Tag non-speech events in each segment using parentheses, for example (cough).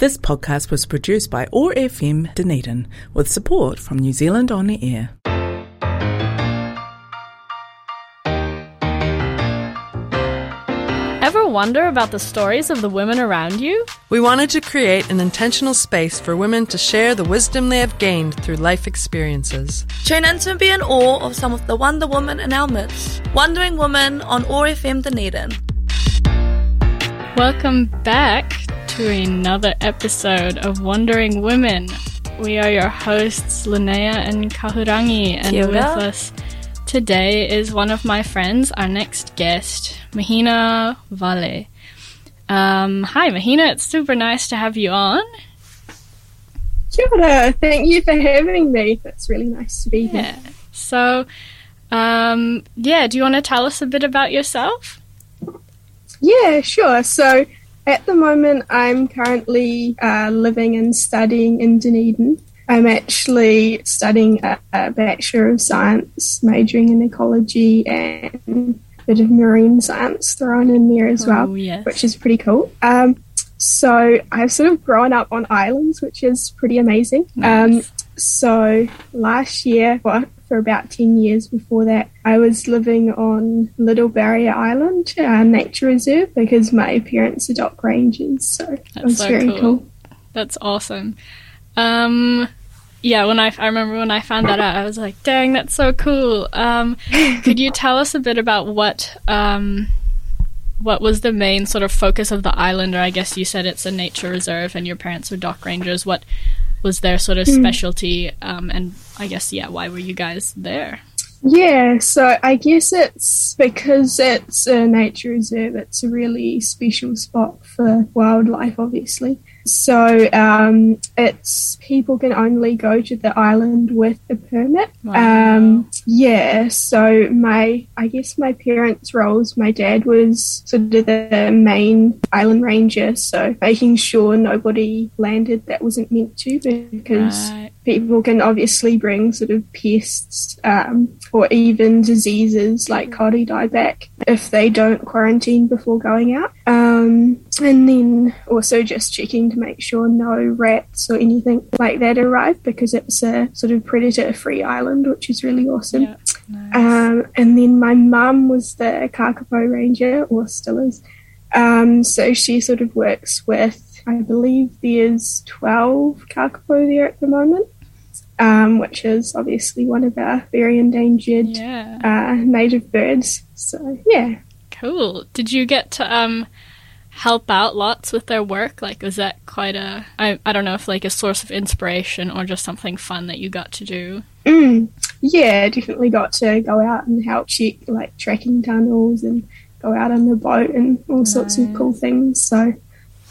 This podcast was produced by OAR FM Dunedin with support from New Zealand On the Air. Ever wonder about the stories of the women around you? We wanted to create an intentional space for women to share the wisdom they have gained through life experiences. Tune in to be in awe of some of the Wonder Women in our midst. Wondering Women on OAR FM Dunedin. Welcome back to another episode of Wondering Women. We are your hosts, Linnea and Kahurangi, and Kia with us today is one of my friends, our next guest, Mahina Walle. Um, hi, Mahina. It's super nice to have you on. Kia ora. Thank you for having me. It's really nice to be here. So, um, yeah, do you want to tell us a bit about yourself? Yeah, sure. So at the moment, I'm currently uh, living and studying in Dunedin. I'm actually studying a, a Bachelor of Science, majoring in ecology and a bit of marine science thrown in there as well, Oh, yes. which is pretty cool. Um, so I've sort of grown up on islands, which is pretty amazing. Um, so last year, well, for about 10 years before that, I was living on Little Barrier Island, uh, nature reserve, because my parents are DOC rangers. So it That's was so very cool. cool. That's awesome. Um, yeah, when I, I remember when I found that out, I was like, dang, that's so cool. Um, (laughs) could you tell us a bit about what, um, what was the main sort of focus of the island? Or I guess you said it's a nature reserve and your parents were DOC rangers. What was their sort of specialty? Um, and I guess, yeah, why were you guys there? Yeah, so I guess it's because it's a nature reserve, it's a really special spot for wildlife, obviously. So um, it's people can only go to the island with a permit. Wow. Um, yeah, so my I guess my parents' roles. My dad was sort of the main island ranger, so making sure nobody landed that wasn't meant to, because Right. people can obviously bring sort of pests um, or even diseases like kauri dieback if they don't quarantine before going out. Um, and then also just checking to make sure no rats or anything like that arrive because it's a sort of predator free island, which is really awesome. Yeah. Nice. Um, and then my mum was the Kakapo Ranger, or still is. Um, so she sort of works with, I believe there's 12 Kakapo there at the moment, um, which is obviously one of our very endangered yeah. uh, native birds. So, yeah. Cool. Did you get to um help out lots with their work? Like was that quite a I I don't know if like a source of inspiration or just something fun that you got to do? Mm, yeah, definitely got to go out and help check like tracking tunnels and go out on the boat and all sorts of cool things. So,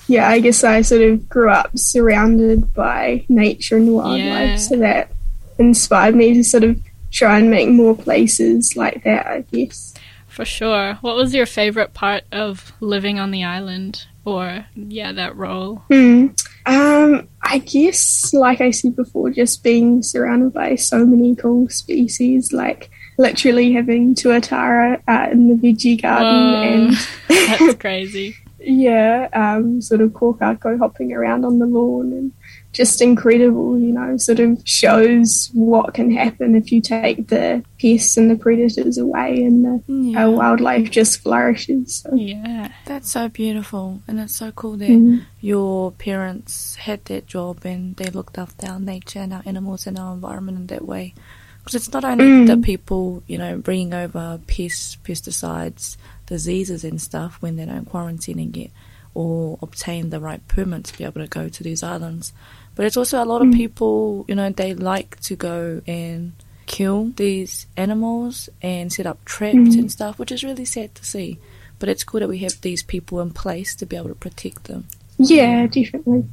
yeah, I guess I sort of grew up surrounded by nature and wildlife, Yeah. so that inspired me to sort of try and make more places like that, I guess. For sure. What was your favorite part of living on the island or yeah, that role? Hmm. Um, I guess, like I said before, just being surrounded by so many cool species, like literally having tuatara uh, in the veggie garden Whoa. and (laughs) (laughs) That's crazy. yeah, um, sort of kokako hopping around on the lawn and just incredible, you know, sort of shows what can happen if you take the pests and the predators away and the Yeah. uh, wildlife just flourishes. So, Yeah. That's so beautiful, and it's so cool that mm, your parents had that job and they looked after our nature and our animals and our environment in that way. Because it's not only Mm. the people, you know, bringing over pests, pesticides, diseases and stuff when they don't quarantine and get or obtain the right permit to be able to go to these islands. But it's also a lot of people, you know, they like to go and kill these animals and set up traps and stuff, which is really sad to see. But it's cool that we have these people in place to be able to protect them. yeah, definitely.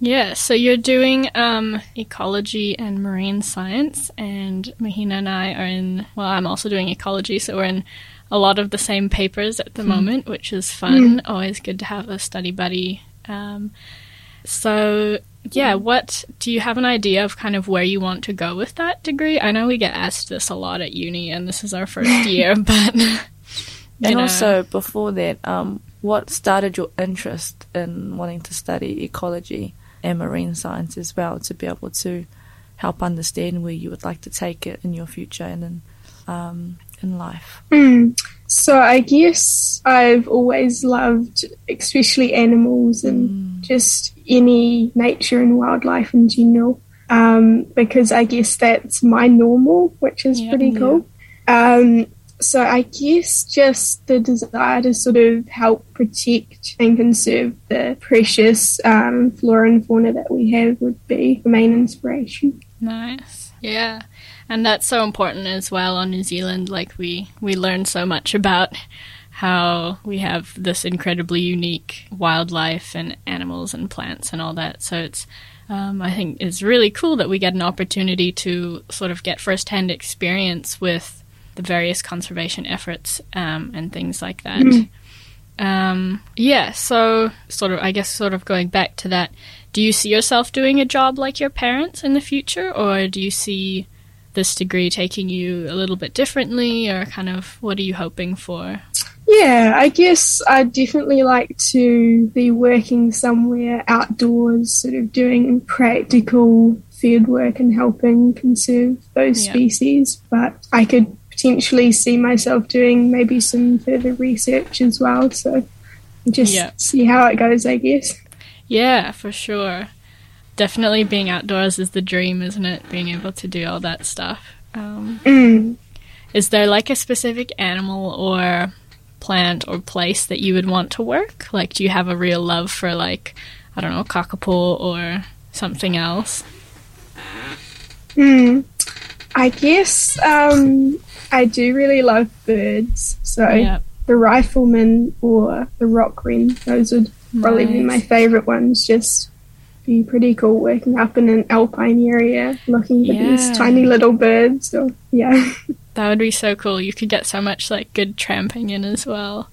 Yeah, so you're doing um, ecology and marine science, and Mahina and I are in. Well, I'm also doing ecology, so we're in a lot of the same papers at the moment, which is fun. Always good to have a study buddy. Um, so, yeah, what do you have an idea of kind of where you want to go with that degree? I know we get asked this a lot at uni, and this is our first (laughs) year, but (laughs) And know. also before that, um, what started your interest in wanting to study ecology and marine science as well to be able to help understand where you would like to take it in your future and in um, in life? Mm. So I guess I've always loved, especially animals and mm. just any nature and wildlife in general, um, because I guess that's my normal, which is yeah, pretty cool. Yeah. Um, so I guess just the desire to sort of help protect and conserve the precious um, flora and fauna that we have would be the main inspiration. Nice. Yeah. And that's so important as well on New Zealand. Like we, we learn so much about how we have this incredibly unique wildlife and animals and plants and all that. So it's um, I think it's really cool that we get an opportunity to sort of get firsthand experience with the various conservation efforts um, and things like that. Mm. Um, yeah, so sort of, I guess, sort of going back to that, do you see yourself doing a job like your parents in the future, or do you see this degree taking you a little bit differently, or kind of what are you hoping for? Yeah, I guess I'd definitely like to be working somewhere outdoors, sort of doing practical field work and helping conserve those yeah. species. But I could potentially see myself doing maybe some further research as well. So just yeah. see how it goes, I guess. Yeah, for sure. Definitely being outdoors is the dream, isn't it? Being able to do all that stuff. Um, mm. Is there like a specific animal or plant or place that you would want to work? Like, do you have a real love for, like, I don't know, kakapo or something else? Hmm. I guess um, I do really love birds. So yep. the rifleman or the rock wren, those would probably nice. be my favourite ones. Just be pretty cool working up in an alpine area looking for yeah. these tiny little birds. So, yeah. (laughs) That would be so cool. You could get so much like good tramping in as well.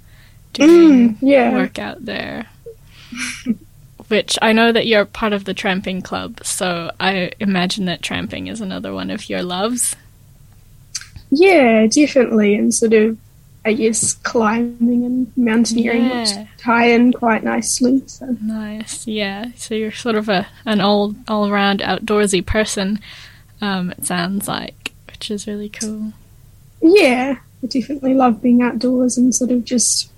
Doing mm, yeah. work out there. (laughs) Which I know that you're part of the tramping club, so I imagine that tramping is another one of your loves. Yeah, definitely. And sort of, I guess, climbing and mountaineering yeah. tie in quite nicely. So. Nice, yeah. So you're sort of a an all all around outdoorsy person. Um, it sounds like, which is really cool. Yeah, I definitely love being outdoors and sort of just,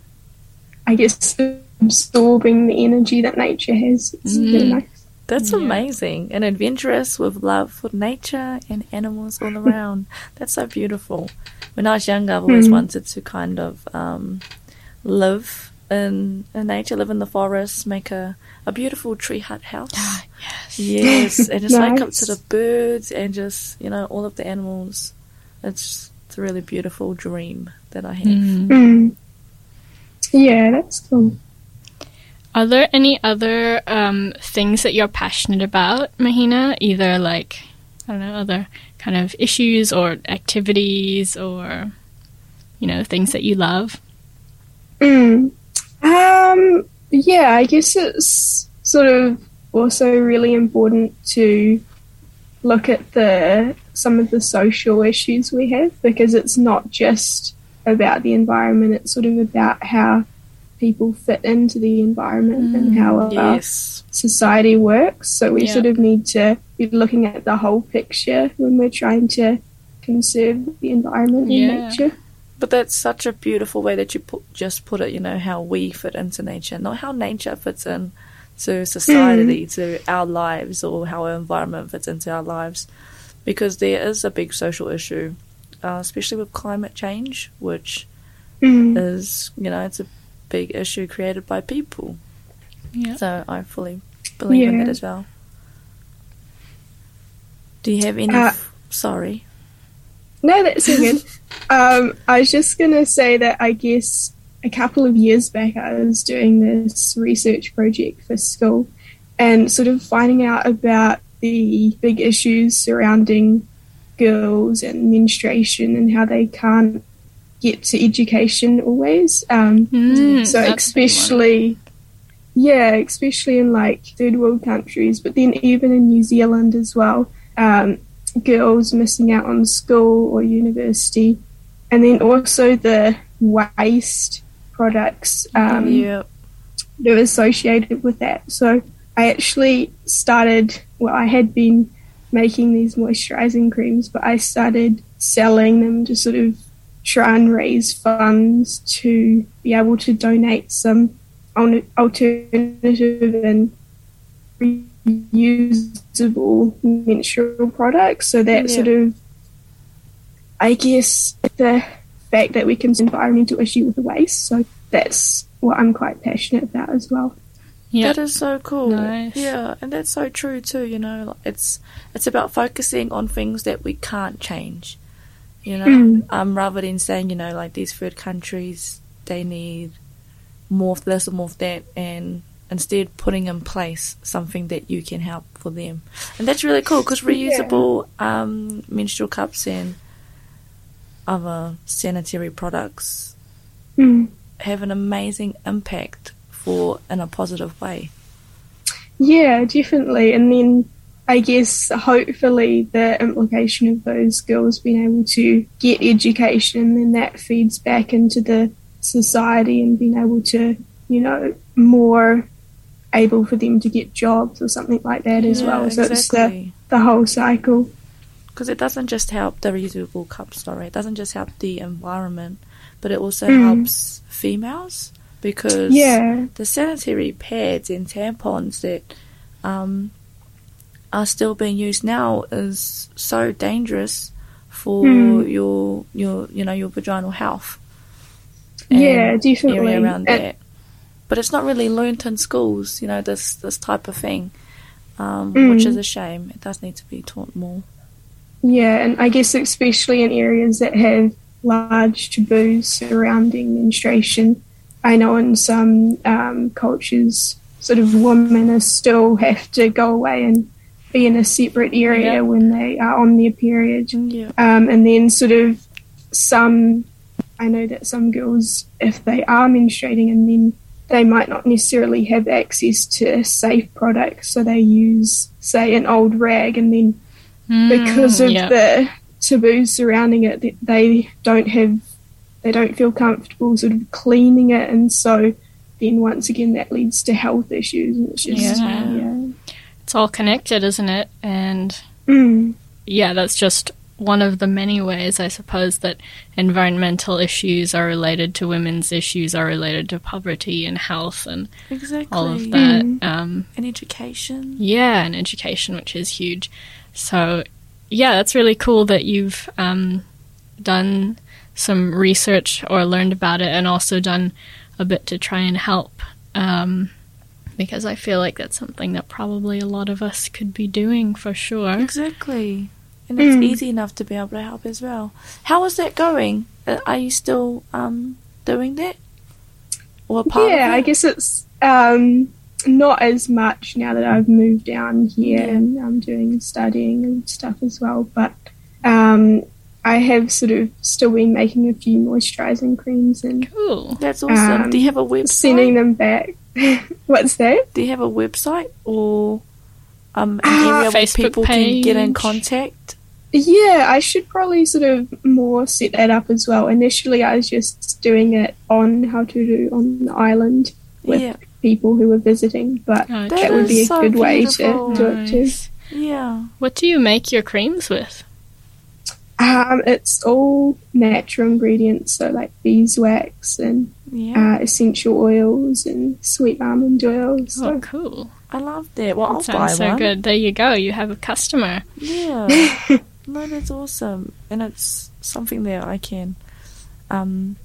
I guess, absorbing the energy that nature has. It's mm. really nice. That's yeah. amazing. And adventurous with love for nature and animals all (laughs) around. That's so beautiful. When I was younger, I've always mm. wanted to kind of um, live in, in nature, live in the forest, make a, a beautiful tree hut house. Ah, yes. Yes. (laughs) and just nice. wake up to the birds and just, you know, all of the animals. It's, it's a really beautiful dream that I have. Mm. Mm. Yeah, that's cool. Are there any other um, things that you're passionate about, Mahina? Either like, I don't know, other kind of issues or activities or, you know, things that you love? Mm. Um, yeah, I guess it's sort of also really important to look at the some of the social issues we have because it's not just about the environment, it's sort of about how people fit into the environment mm, and how yes. our society works. So we sort of need to be looking at the whole picture when we're trying to conserve the environment yeah. and nature. But that's such a beautiful way that you put, just put it, you know, how we fit into nature, not how nature fits in to society, mm. to our lives, or how our environment fits into our lives. Because there is a big social issue, uh, especially with climate change, which mm. is, you know, it's a big issue created by people. Yeah. So I fully believe yeah. in that as well. Do you have any? Uh, f- sorry. No, that's all good. (laughs) um, I was just going to say that I guess a couple of years back I was doing this research project for school and sort of finding out about the big issues surrounding girls and menstruation and how they can't get to education always. Um, mm, so especially, yeah, especially in like third world countries, but then even in New Zealand as well, um, girls missing out on school or university, and then also the waste products um, yeah. that are associated with that. So I actually started, well, I had been making these moisturizing creams, but I started selling them to sort of try and raise funds to be able to donate some alternative and reusable menstrual products. So that Yeah. sort of, I guess, the fact that we can environmental issue with the waste. So that's what I'm quite passionate about as well. Yeah. That is so cool. Nice. Yeah, and that's so true too. You know, it's it's about focusing on things that we can't change. You know, Mm. um, rather than saying, you know, like these third countries, they need more of this or more of that, and instead putting in place something that you can help for them, and that's really cool because reusable um, menstrual cups and other sanitary products Mm. have an amazing impact for in a positive way. Yeah, definitely. And then I guess hopefully the implication of those girls being able to get education and then that feeds back into the society and being able to, you know, more able for them to get jobs or something like that as well. So it's the, the whole cycle. Because it doesn't just help the reusable cup story. It doesn't just help the environment, but it also Mm. helps females because Yeah. the sanitary pads and tampons that um, are still being used now is so dangerous for Mm. your your you know your vaginal health. Yeah, definitely. Area around And- that, but it's not really learnt in schools. You know this this type of thing, um, which Mm. is a shame. It does need to be taught more. Yeah, and I guess especially in areas that have large taboos surrounding menstruation. I know in some um, cultures, sort of women are still have to go away and be in a separate area Yeah. when they are on their period. Yeah. Um, and then sort of some, I know that some girls, if they are menstruating and then they might not necessarily have access to safe products, so they use, say, an old rag and then because of Mm, yeah. the taboos surrounding it, they don't have, they don't feel comfortable sort of cleaning it, and so then once again that leads to health issues. And it's just, Yeah. yeah. It's all connected, isn't it? And Mm, yeah, that's just one of the many ways, I suppose, that environmental issues are related to women's issues, are related to poverty and health and Exactly. all of that. Mm. Um, And education. yeah, and education, which is huge. So, yeah, that's really cool that you've um, done some research or learned about it and also done a bit to try and help. Um, because I feel like that's something that probably a lot of us could be doing for sure. Exactly. And it's Mm. easy enough to be able to help as well. How is that going? Uh, Are you still um, doing that? Or part yeah, of I guess it's um, not as much now that I've moved down here Yeah. and I'm doing studying and stuff as well. But um, I have sort of still been making a few moisturising creams and Cool. That's awesome. um, Do you have a website? sending them back. (laughs) What's that? Do you have a website or um, an Ah, area where Facebook people can get in contact? Yeah, I should probably sort of more set that up as well. Initially, I was just doing it on how to do on the island with Yeah. people who were visiting, but Okay. that would be a so good way to beautiful. do it too. Yeah. What do you make your creams with? Um, it's all natural ingredients, so like beeswax and Yeah. uh, essential oils and sweet almond oils. So, Oh, cool. I love that. Well, I'll That buy sounds so one. good. There you go. You have a customer. Yeah. (laughs) no, that's awesome. And it's something that I can um,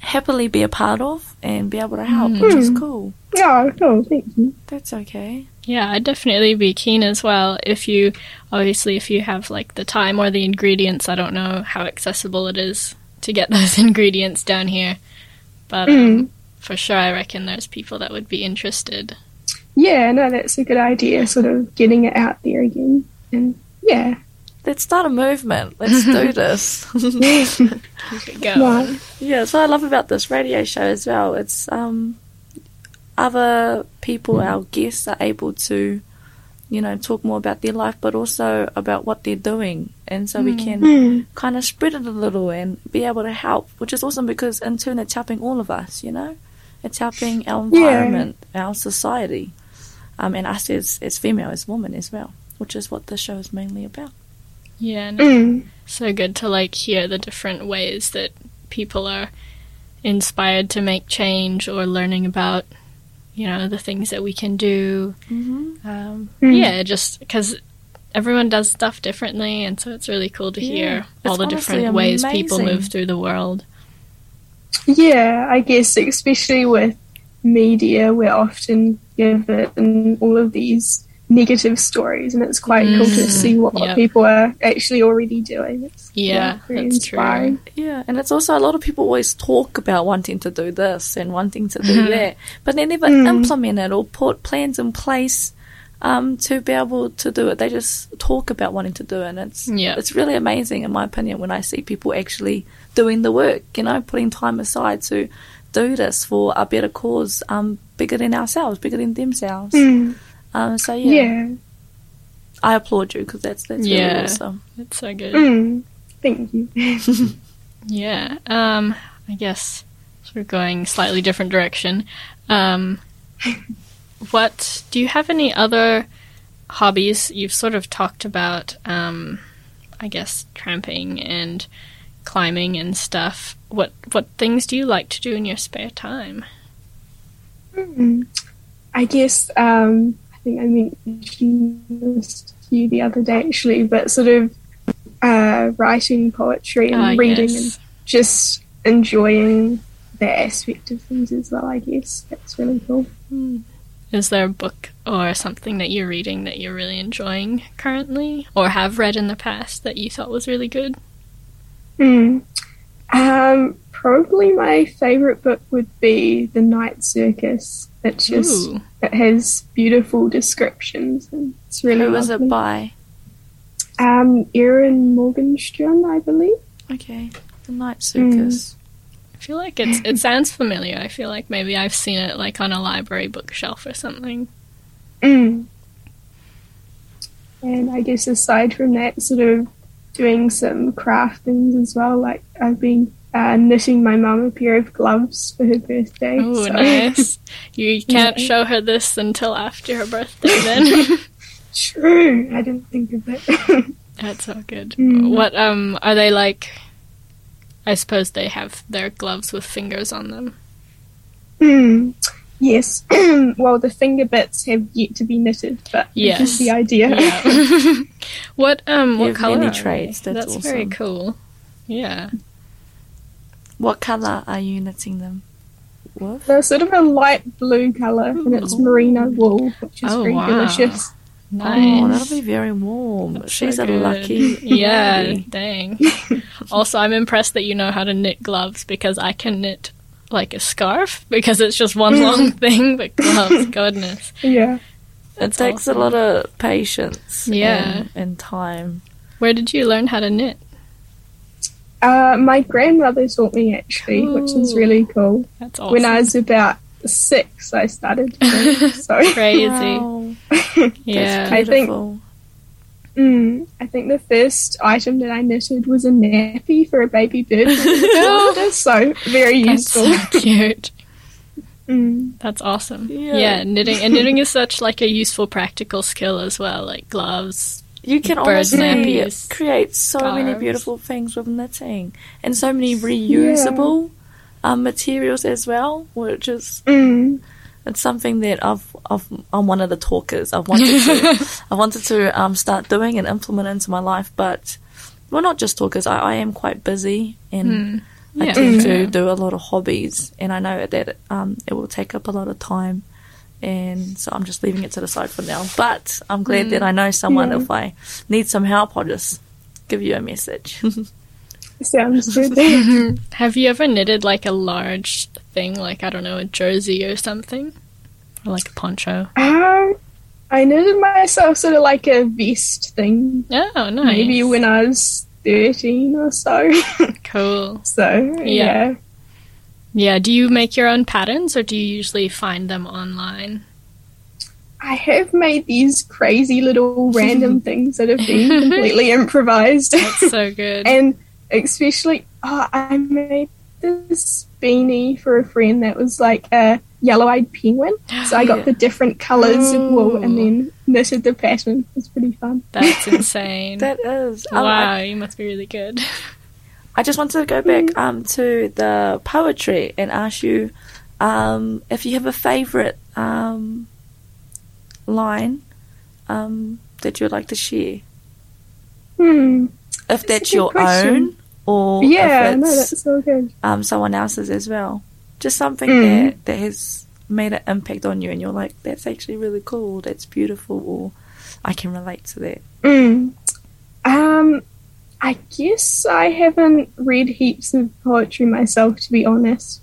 happily be a part of and be able to help, which is Mm. cool. Oh, cool, thank you. That's okay. Yeah, I'd definitely be keen as well. If you, obviously, if you have like the time or the ingredients, I don't know how accessible it is to get (laughs) those ingredients down here. But um, Mm. for sure, I reckon there's people that would be interested. Yeah, no, that's a good idea, sort of getting it out there again. And yeah, Let's start a movement. Let's do (laughs) this. (laughs) Go. Right. yeah, that's what I love about this radio show as well. It's um, other people, our guests, are able to you know, talk more about their life, but also about what they're doing. And so we can Mm. kind of spread it a little and be able to help, which is awesome because in turn it's helping all of us, you know? It's helping our Yeah. environment, our society, um, and us as, as female, as women as well, which is what the show is mainly about. Yeah, and Mm. so good to like hear the different ways that people are inspired to make change or learning about you know the things that we can do Mm-hmm. um, Mm. yeah just because everyone does stuff differently and so it's really cool to Yeah, hear all it's the honestly different ways people move through the world Yeah, I guess especially with media, we're often given all of these negative stories, and it's quite cool to Mm, see what yep. people are actually already doing. It's Yeah, very that's true. Yeah, and it's also a lot of people always talk about wanting to do this and wanting to do (laughs) that, but they never Mm. implement it or put plans in place um, to be able to do it. They just talk about wanting to do it, and it's Yeah. it's really amazing in my opinion when I see people actually doing the work. You know, putting time aside to do this for a better cause, um, bigger than ourselves, bigger than themselves. Mm. Um, so yeah, Yeah. I applaud you because that's that's Yeah. really awesome. it's so good Mm. Thank you. (laughs) Yeah. Um, I guess sort of going slightly different direction. Um, (laughs) what do you have any other hobbies? You've sort of talked about, um, I guess, tramping and climbing and stuff. What what things do you like to do in your spare time? Mm. I guess um, I think I mentioned to you the other day actually, but sort of uh, writing poetry and Ah, reading yes. and just enjoying that aspect of things as well. I guess that's really cool. Is there a book or something that you're reading that you're really enjoying currently, or have read in the past that you thought was really good? Mm. Um, probably my favorite book would be The Night Circus. It's just Ooh. it has beautiful descriptions and it's really Who was it by? Um, Erin Morgenstern, I believe. Okay, the Night Circus. I feel like it's it (laughs) sounds familiar. I feel like maybe I've seen it like on a library bookshelf or something. Mm. And I guess aside from that, sort of doing some craft things as well. Like I've been uh, knitting my mum a pair of gloves for her birthday. Oh, so- nice. (laughs) You can't Yeah. show her this until after her birthday then. (laughs) True. I didn't think of it. (laughs) That's all good. Mm. What um are they like I suppose they have their gloves with fingers on them. Mm. Yes. (clears throat) well, the finger bits have yet to be knitted, but Yes. yes. the idea. Yeah. what um You what color many trades, that's very awesome. cool. Yeah. What colour are you knitting them with? They're sort of a light blue colour, and it's merino wool, which is Oh, very wow. delicious. Oh, nice. Oh, that'll be very warm. That's She's so a lucky (laughs) Yeah, lady. dang. (laughs) also, I'm impressed that you know how to knit gloves because I can knit like a scarf because it's just one long (laughs) thing, but gloves, goodness. Yeah. It takes awesome. a lot of patience Yeah. and, and time. Where did you learn how to knit? Uh, my grandmother taught me actually, which is really cool. That's awesome. When I was about six, I started. to (laughs) so Crazy. Wow, (laughs) Yeah. I think- mm, I think the first item that I knitted was a nappy for a baby bird. when it was (laughs) born, so very That's useful. so cute. Mm. That's awesome. Yeah. Yeah. knitting and knitting is such like a useful practical skill as well, like gloves. You can honestly create so many beautiful things with knitting and so many reusable um, materials as well, which is Mm. it's something that I've, I've I'm one of the talkers. I've wanted to (laughs) I wanted to um, start doing and implement into my life, but well, not just talkers. I, I am quite busy and I Yeah. tend to do a lot of hobbies, and I know that um, it will take up a lot of time. And so I'm just leaving it to the side for now. But I'm glad that I know someone. Yeah. If I need some help, I'll just give you a message. (laughs) Sounds good. (laughs) Have you ever knitted like a large thing, like I don't know, a jersey or something, or like a poncho? um, I knitted myself sort of like a vest thing, Oh, nice. maybe when I was thirteen or so. (laughs) cool. so Yeah. yeah. Yeah. Do you make your own patterns, or do you usually find them online? I have made these crazy little random (laughs) things that have been completely (laughs) improvised. That's so good. and especially, oh, I made this beanie for a friend that was like a yellow-eyed penguin. So I got Yeah. the (gasps) different colours of wool and Ooh. then knitted the pattern. It was pretty fun. That's insane. (laughs) That is. I wow, like- you must be really good. I just wanted to go back um, to the poetry and ask you um, if you have a favourite um, line um, that you'd like to share. Hmm. If that's good your question. own or Yeah, if no, that's so good. um, someone else's as well. Just something Mm. that, that has made an impact on you and you're like, that's actually really cool, that's beautiful, or I can relate to that. Mm. Um, I guess I haven't read heaps of poetry myself, to be honest.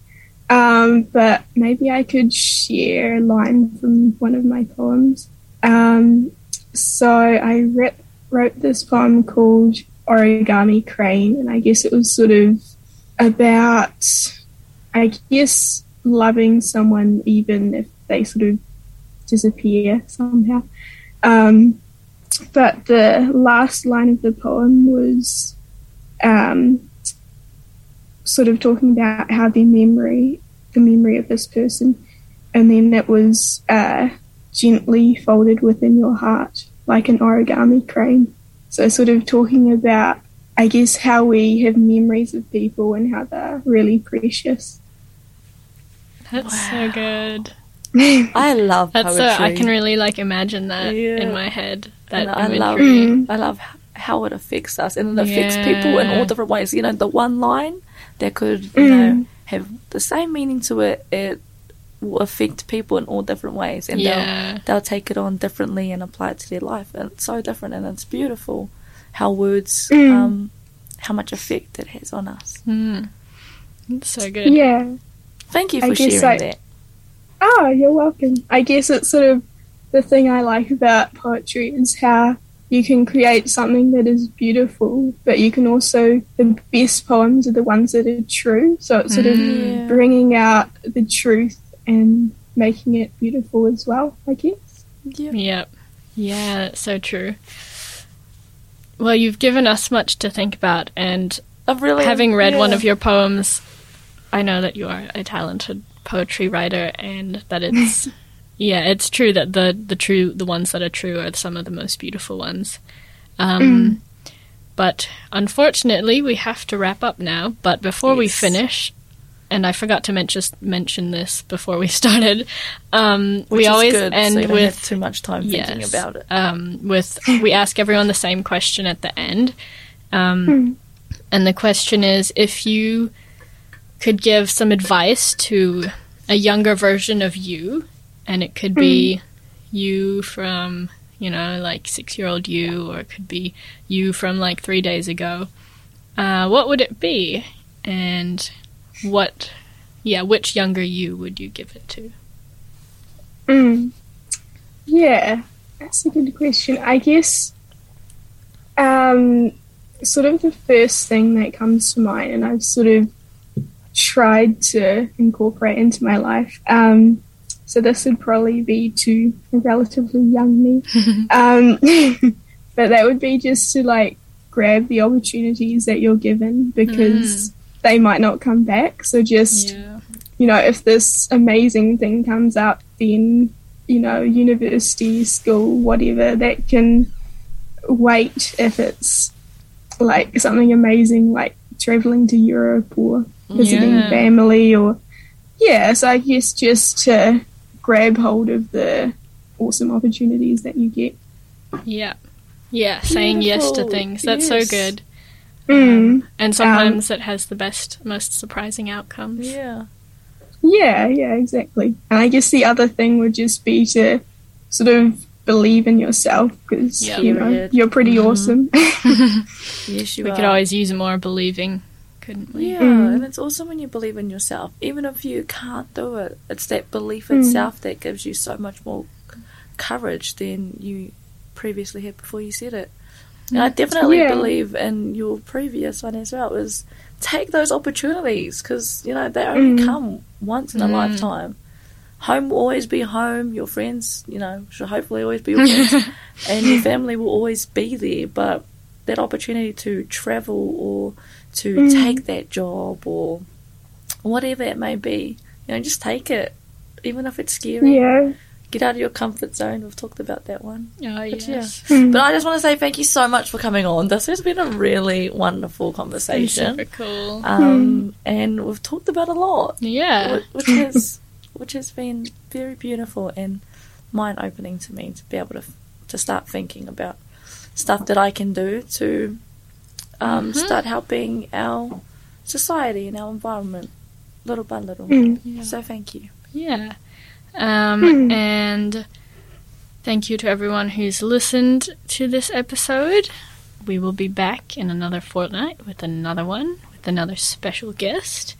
Um, but maybe I could share a line from one of my poems. Um, so I wrote, wrote this poem called Origami Crane, and I guess it was sort of about, I guess, loving someone even if they sort of disappear somehow. Um, but the last line of the poem was um, sort of talking about how the memory, the memory of this person, and then it was uh, gently folded within your heart like an origami crane. So, sort of talking about, I guess, how we have memories of people and how they're really precious. That's so good. (laughs) I love That's poetry. so I can really like imagine that Yeah. in my head. That And I love. Mm. I love how it affects us, and it affects people in all different ways. You know, the one line that could, you know, Mm. have the same meaning to it, it will affect people in all different ways, and Yeah. they'll they'll take it on differently and apply it to their life, and it's so different, and it's beautiful how words, Mm. um, how much effect it has on us. Mm. That's so good. Yeah. Thank you for guess sharing I- that. Oh, you're welcome. I guess it's sort of the thing I like about poetry is how you can create something that is beautiful, but you can also, the best poems are the ones that are true. So it's sort Mm. of bringing out the truth and making it beautiful as well, I guess. Yeah. Yep. Yeah, that's so true. Well, you've given us much to think about, and really having read one of your poems, I know that you are a talented poetry writer, and that it's (laughs) yeah, it's true that the the true the ones that are true are some of the most beautiful ones. Um, But unfortunately, we have to wrap up now. But before we finish, and I forgot to mention mention this before we (laughs) started, um, we always good, so end don't with too much time thinking about it. um, with we ask everyone the same question at the end, um, and the question is if you could give some advice to a younger version of you, and it could be you from you know like six year old you, or it could be you from like three days ago. Uh, what would it be, and what? Yeah, which younger you would you give it to? Mm. Yeah, that's a good question. I guess um, sort of the first thing that comes to mind, and I've sort of tried to incorporate into my life. Um, so this would probably be to a relatively young me, (laughs) um, (laughs) but that would be just to like grab the opportunities that you're given because they might not come back. So just Yeah. you know, if this amazing thing comes up, then, you know, university, school, whatever, that can wait if it's like something amazing like traveling to Europe or visiting Yeah. family or, yeah, so I guess just to grab hold of the awesome opportunities that you get. Yeah. Yeah, saying yes to things. That's Yes. so good. Mm. Um, and um, sometimes it has the best, most surprising outcomes. Yeah. Yeah, yeah, exactly. And I guess the other thing would just be to sort of believe in yourself because Yeah. you know Period. you're pretty mm-hmm. awesome. (laughs) Yes, you We are. could always use more believing, couldn't we? Yeah, Mm. and it's also when you believe in yourself, even if you can't do it. It's that belief Mm. itself that gives you so much more courage than you previously had before you said it. And I definitely Yeah. believe in your previous one as well. Was take those opportunities because you know they only Mm. come once in a Mm. lifetime. home will always be home. Your friends, you know, should hopefully always be your friends, (laughs) and your family will always be there. But that opportunity to travel or to mm. take that job or whatever it may be, you know, just take it, even if it's scary. Yeah. Get out of your comfort zone. We've talked about that one. Oh, But yes. yeah. Mm. But I just want to say thank you so much for coming on. This has been a really wonderful conversation. super cool. Um, mm. and we've talked about a lot, yeah. which has which has been very beautiful and mind opening to me to be able to to start thinking about stuff that I can do to um, start helping our society and our environment little by little. Yeah. So thank you. Yeah. Um, and thank you to everyone who's listened to this episode. We will be back in another fortnight with another one, with another special guest.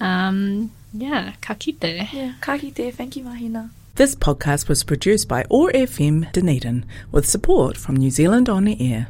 Um, yeah, ka kite. Yeah, ka kite. Thank you, Mahina. This podcast was produced by OAR FM Dunedin with support from New Zealand On the Air.